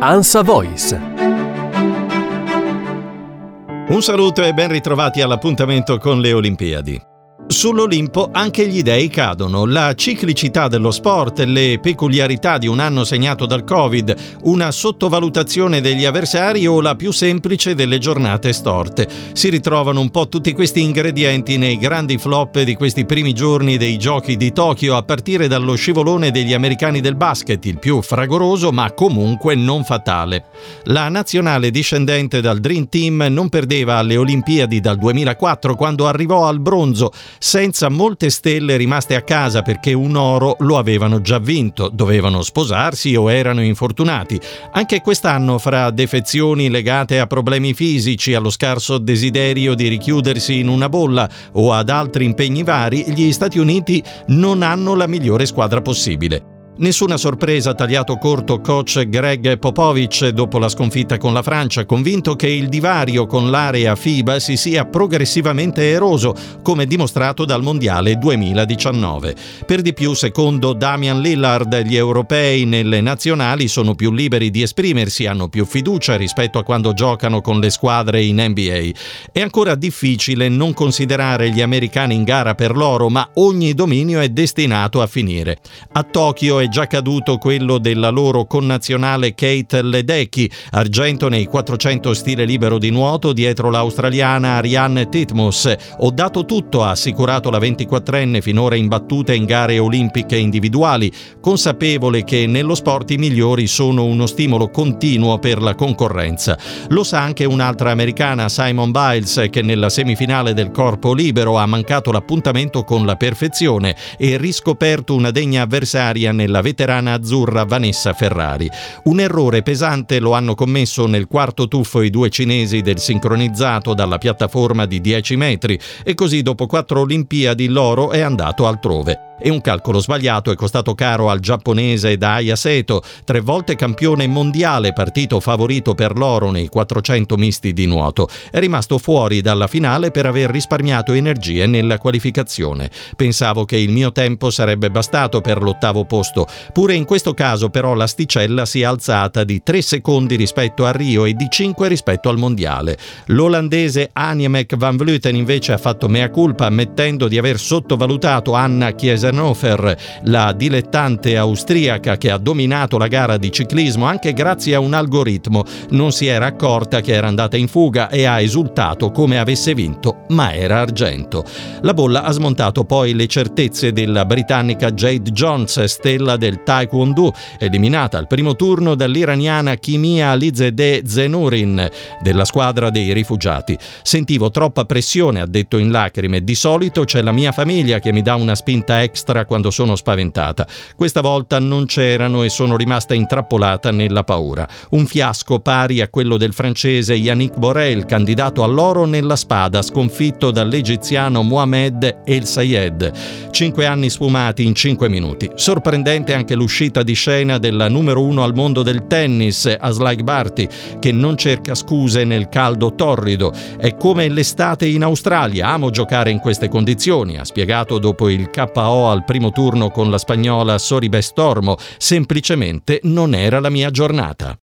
Ansa Voice. Un saluto e ben ritrovati all'appuntamento con le Olimpiadi. Sull'Olimpo anche gli dei cadono. La ciclicità dello sport, le peculiarità di un anno segnato dal Covid, una sottovalutazione degli avversari o la più semplice delle giornate storte. Si ritrovano un po' tutti questi ingredienti nei grandi flop di questi primi giorni dei giochi di Tokyo, a partire dallo scivolone degli americani del basket, il più fragoroso ma comunque non fatale. La nazionale discendente dal Dream Team non perdeva alle Olimpiadi dal 2004 quando arrivò al bronzo senza molte stelle rimaste a casa perché un oro lo avevano già vinto, dovevano sposarsi o erano infortunati. Anche quest'anno, fra defezioni legate a problemi fisici, allo scarso desiderio di richiudersi in una bolla o ad altri impegni vari, gli Stati Uniti non hanno la migliore squadra possibile. Nessuna sorpresa tagliato corto coach Greg Popovic dopo la sconfitta con la Francia, convinto che il divario con l'area FIBA si sia progressivamente eroso, come dimostrato dal Mondiale 2019. Per di più, secondo Damian Lillard, gli europei nelle nazionali sono più liberi di esprimersi, hanno più fiducia rispetto a quando giocano con le squadre in NBA. È ancora difficile non considerare gli americani in gara per l'oro, ma ogni dominio è destinato a finire. A Tokyo è già caduto quello della loro connazionale Kate Ledecky, argento nei 400 stile libero di nuoto dietro l'australiana Ariane Titmus. Ho dato tutto, ha assicurato la 24enne finora imbattuta in gare olimpiche individuali, consapevole che nello sport i migliori sono uno stimolo continuo per la concorrenza. Lo sa anche un'altra americana, Simon Biles, che nella semifinale del corpo libero ha mancato l'appuntamento con la perfezione e riscoperto una degna avversaria nella la veterana azzurra Vanessa Ferrari. Un errore pesante lo hanno commesso nel quarto tuffo i due cinesi del sincronizzato dalla piattaforma di 10 metri e così dopo quattro Olimpiadi l'oro è andato altrove e un calcolo sbagliato è costato caro al giapponese Daya Seto, tre volte campione mondiale, partito favorito per l'oro nei 400 misti di nuoto. È rimasto fuori dalla finale per aver risparmiato energie nella qualificazione. Pensavo che il mio tempo sarebbe bastato per l'ottavo posto. Pure in questo caso però l'asticella si è alzata di 3 secondi rispetto a Rio e di 5 rispetto al mondiale. L'olandese Aniemek van Vleuten invece ha fatto mea culpa ammettendo di aver sottovalutato Anna Chiesa Hannover, la dilettante austriaca che ha dominato la gara di ciclismo anche grazie a un algoritmo. Non si era accorta che era andata in fuga e ha esultato come avesse vinto, ma era argento. La bolla ha smontato poi le certezze della britannica Jade Jones, stella del Taekwondo, eliminata al primo turno dall'iraniana Kimia Alizadeh Zenurin della squadra dei rifugiati. Sentivo troppa pressione, ha detto in lacrime. Di solito c'è la mia famiglia che mi dà una spinta extra quando sono spaventata. Questa volta non c'erano e sono rimasta intrappolata nella paura. Un fiasco pari a quello del francese Yannick Borel, candidato all'oro nella spada, sconfitto dall'egiziano Mohamed El Sayed. Cinque anni sfumati in cinque minuti. Sorprendente anche l'uscita di scena della numero uno al mondo del tennis, Aslak Barty, che non cerca scuse nel caldo torrido. È come l'estate in Australia, amo giocare in queste condizioni, ha spiegato dopo il KO al primo turno con la spagnola Soribe Stormo, semplicemente non era la mia giornata.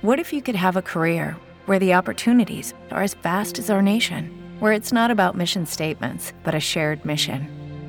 What if you could have a career where the opportunities are as vast as our nation, where it's not about mission statements, but a shared mission?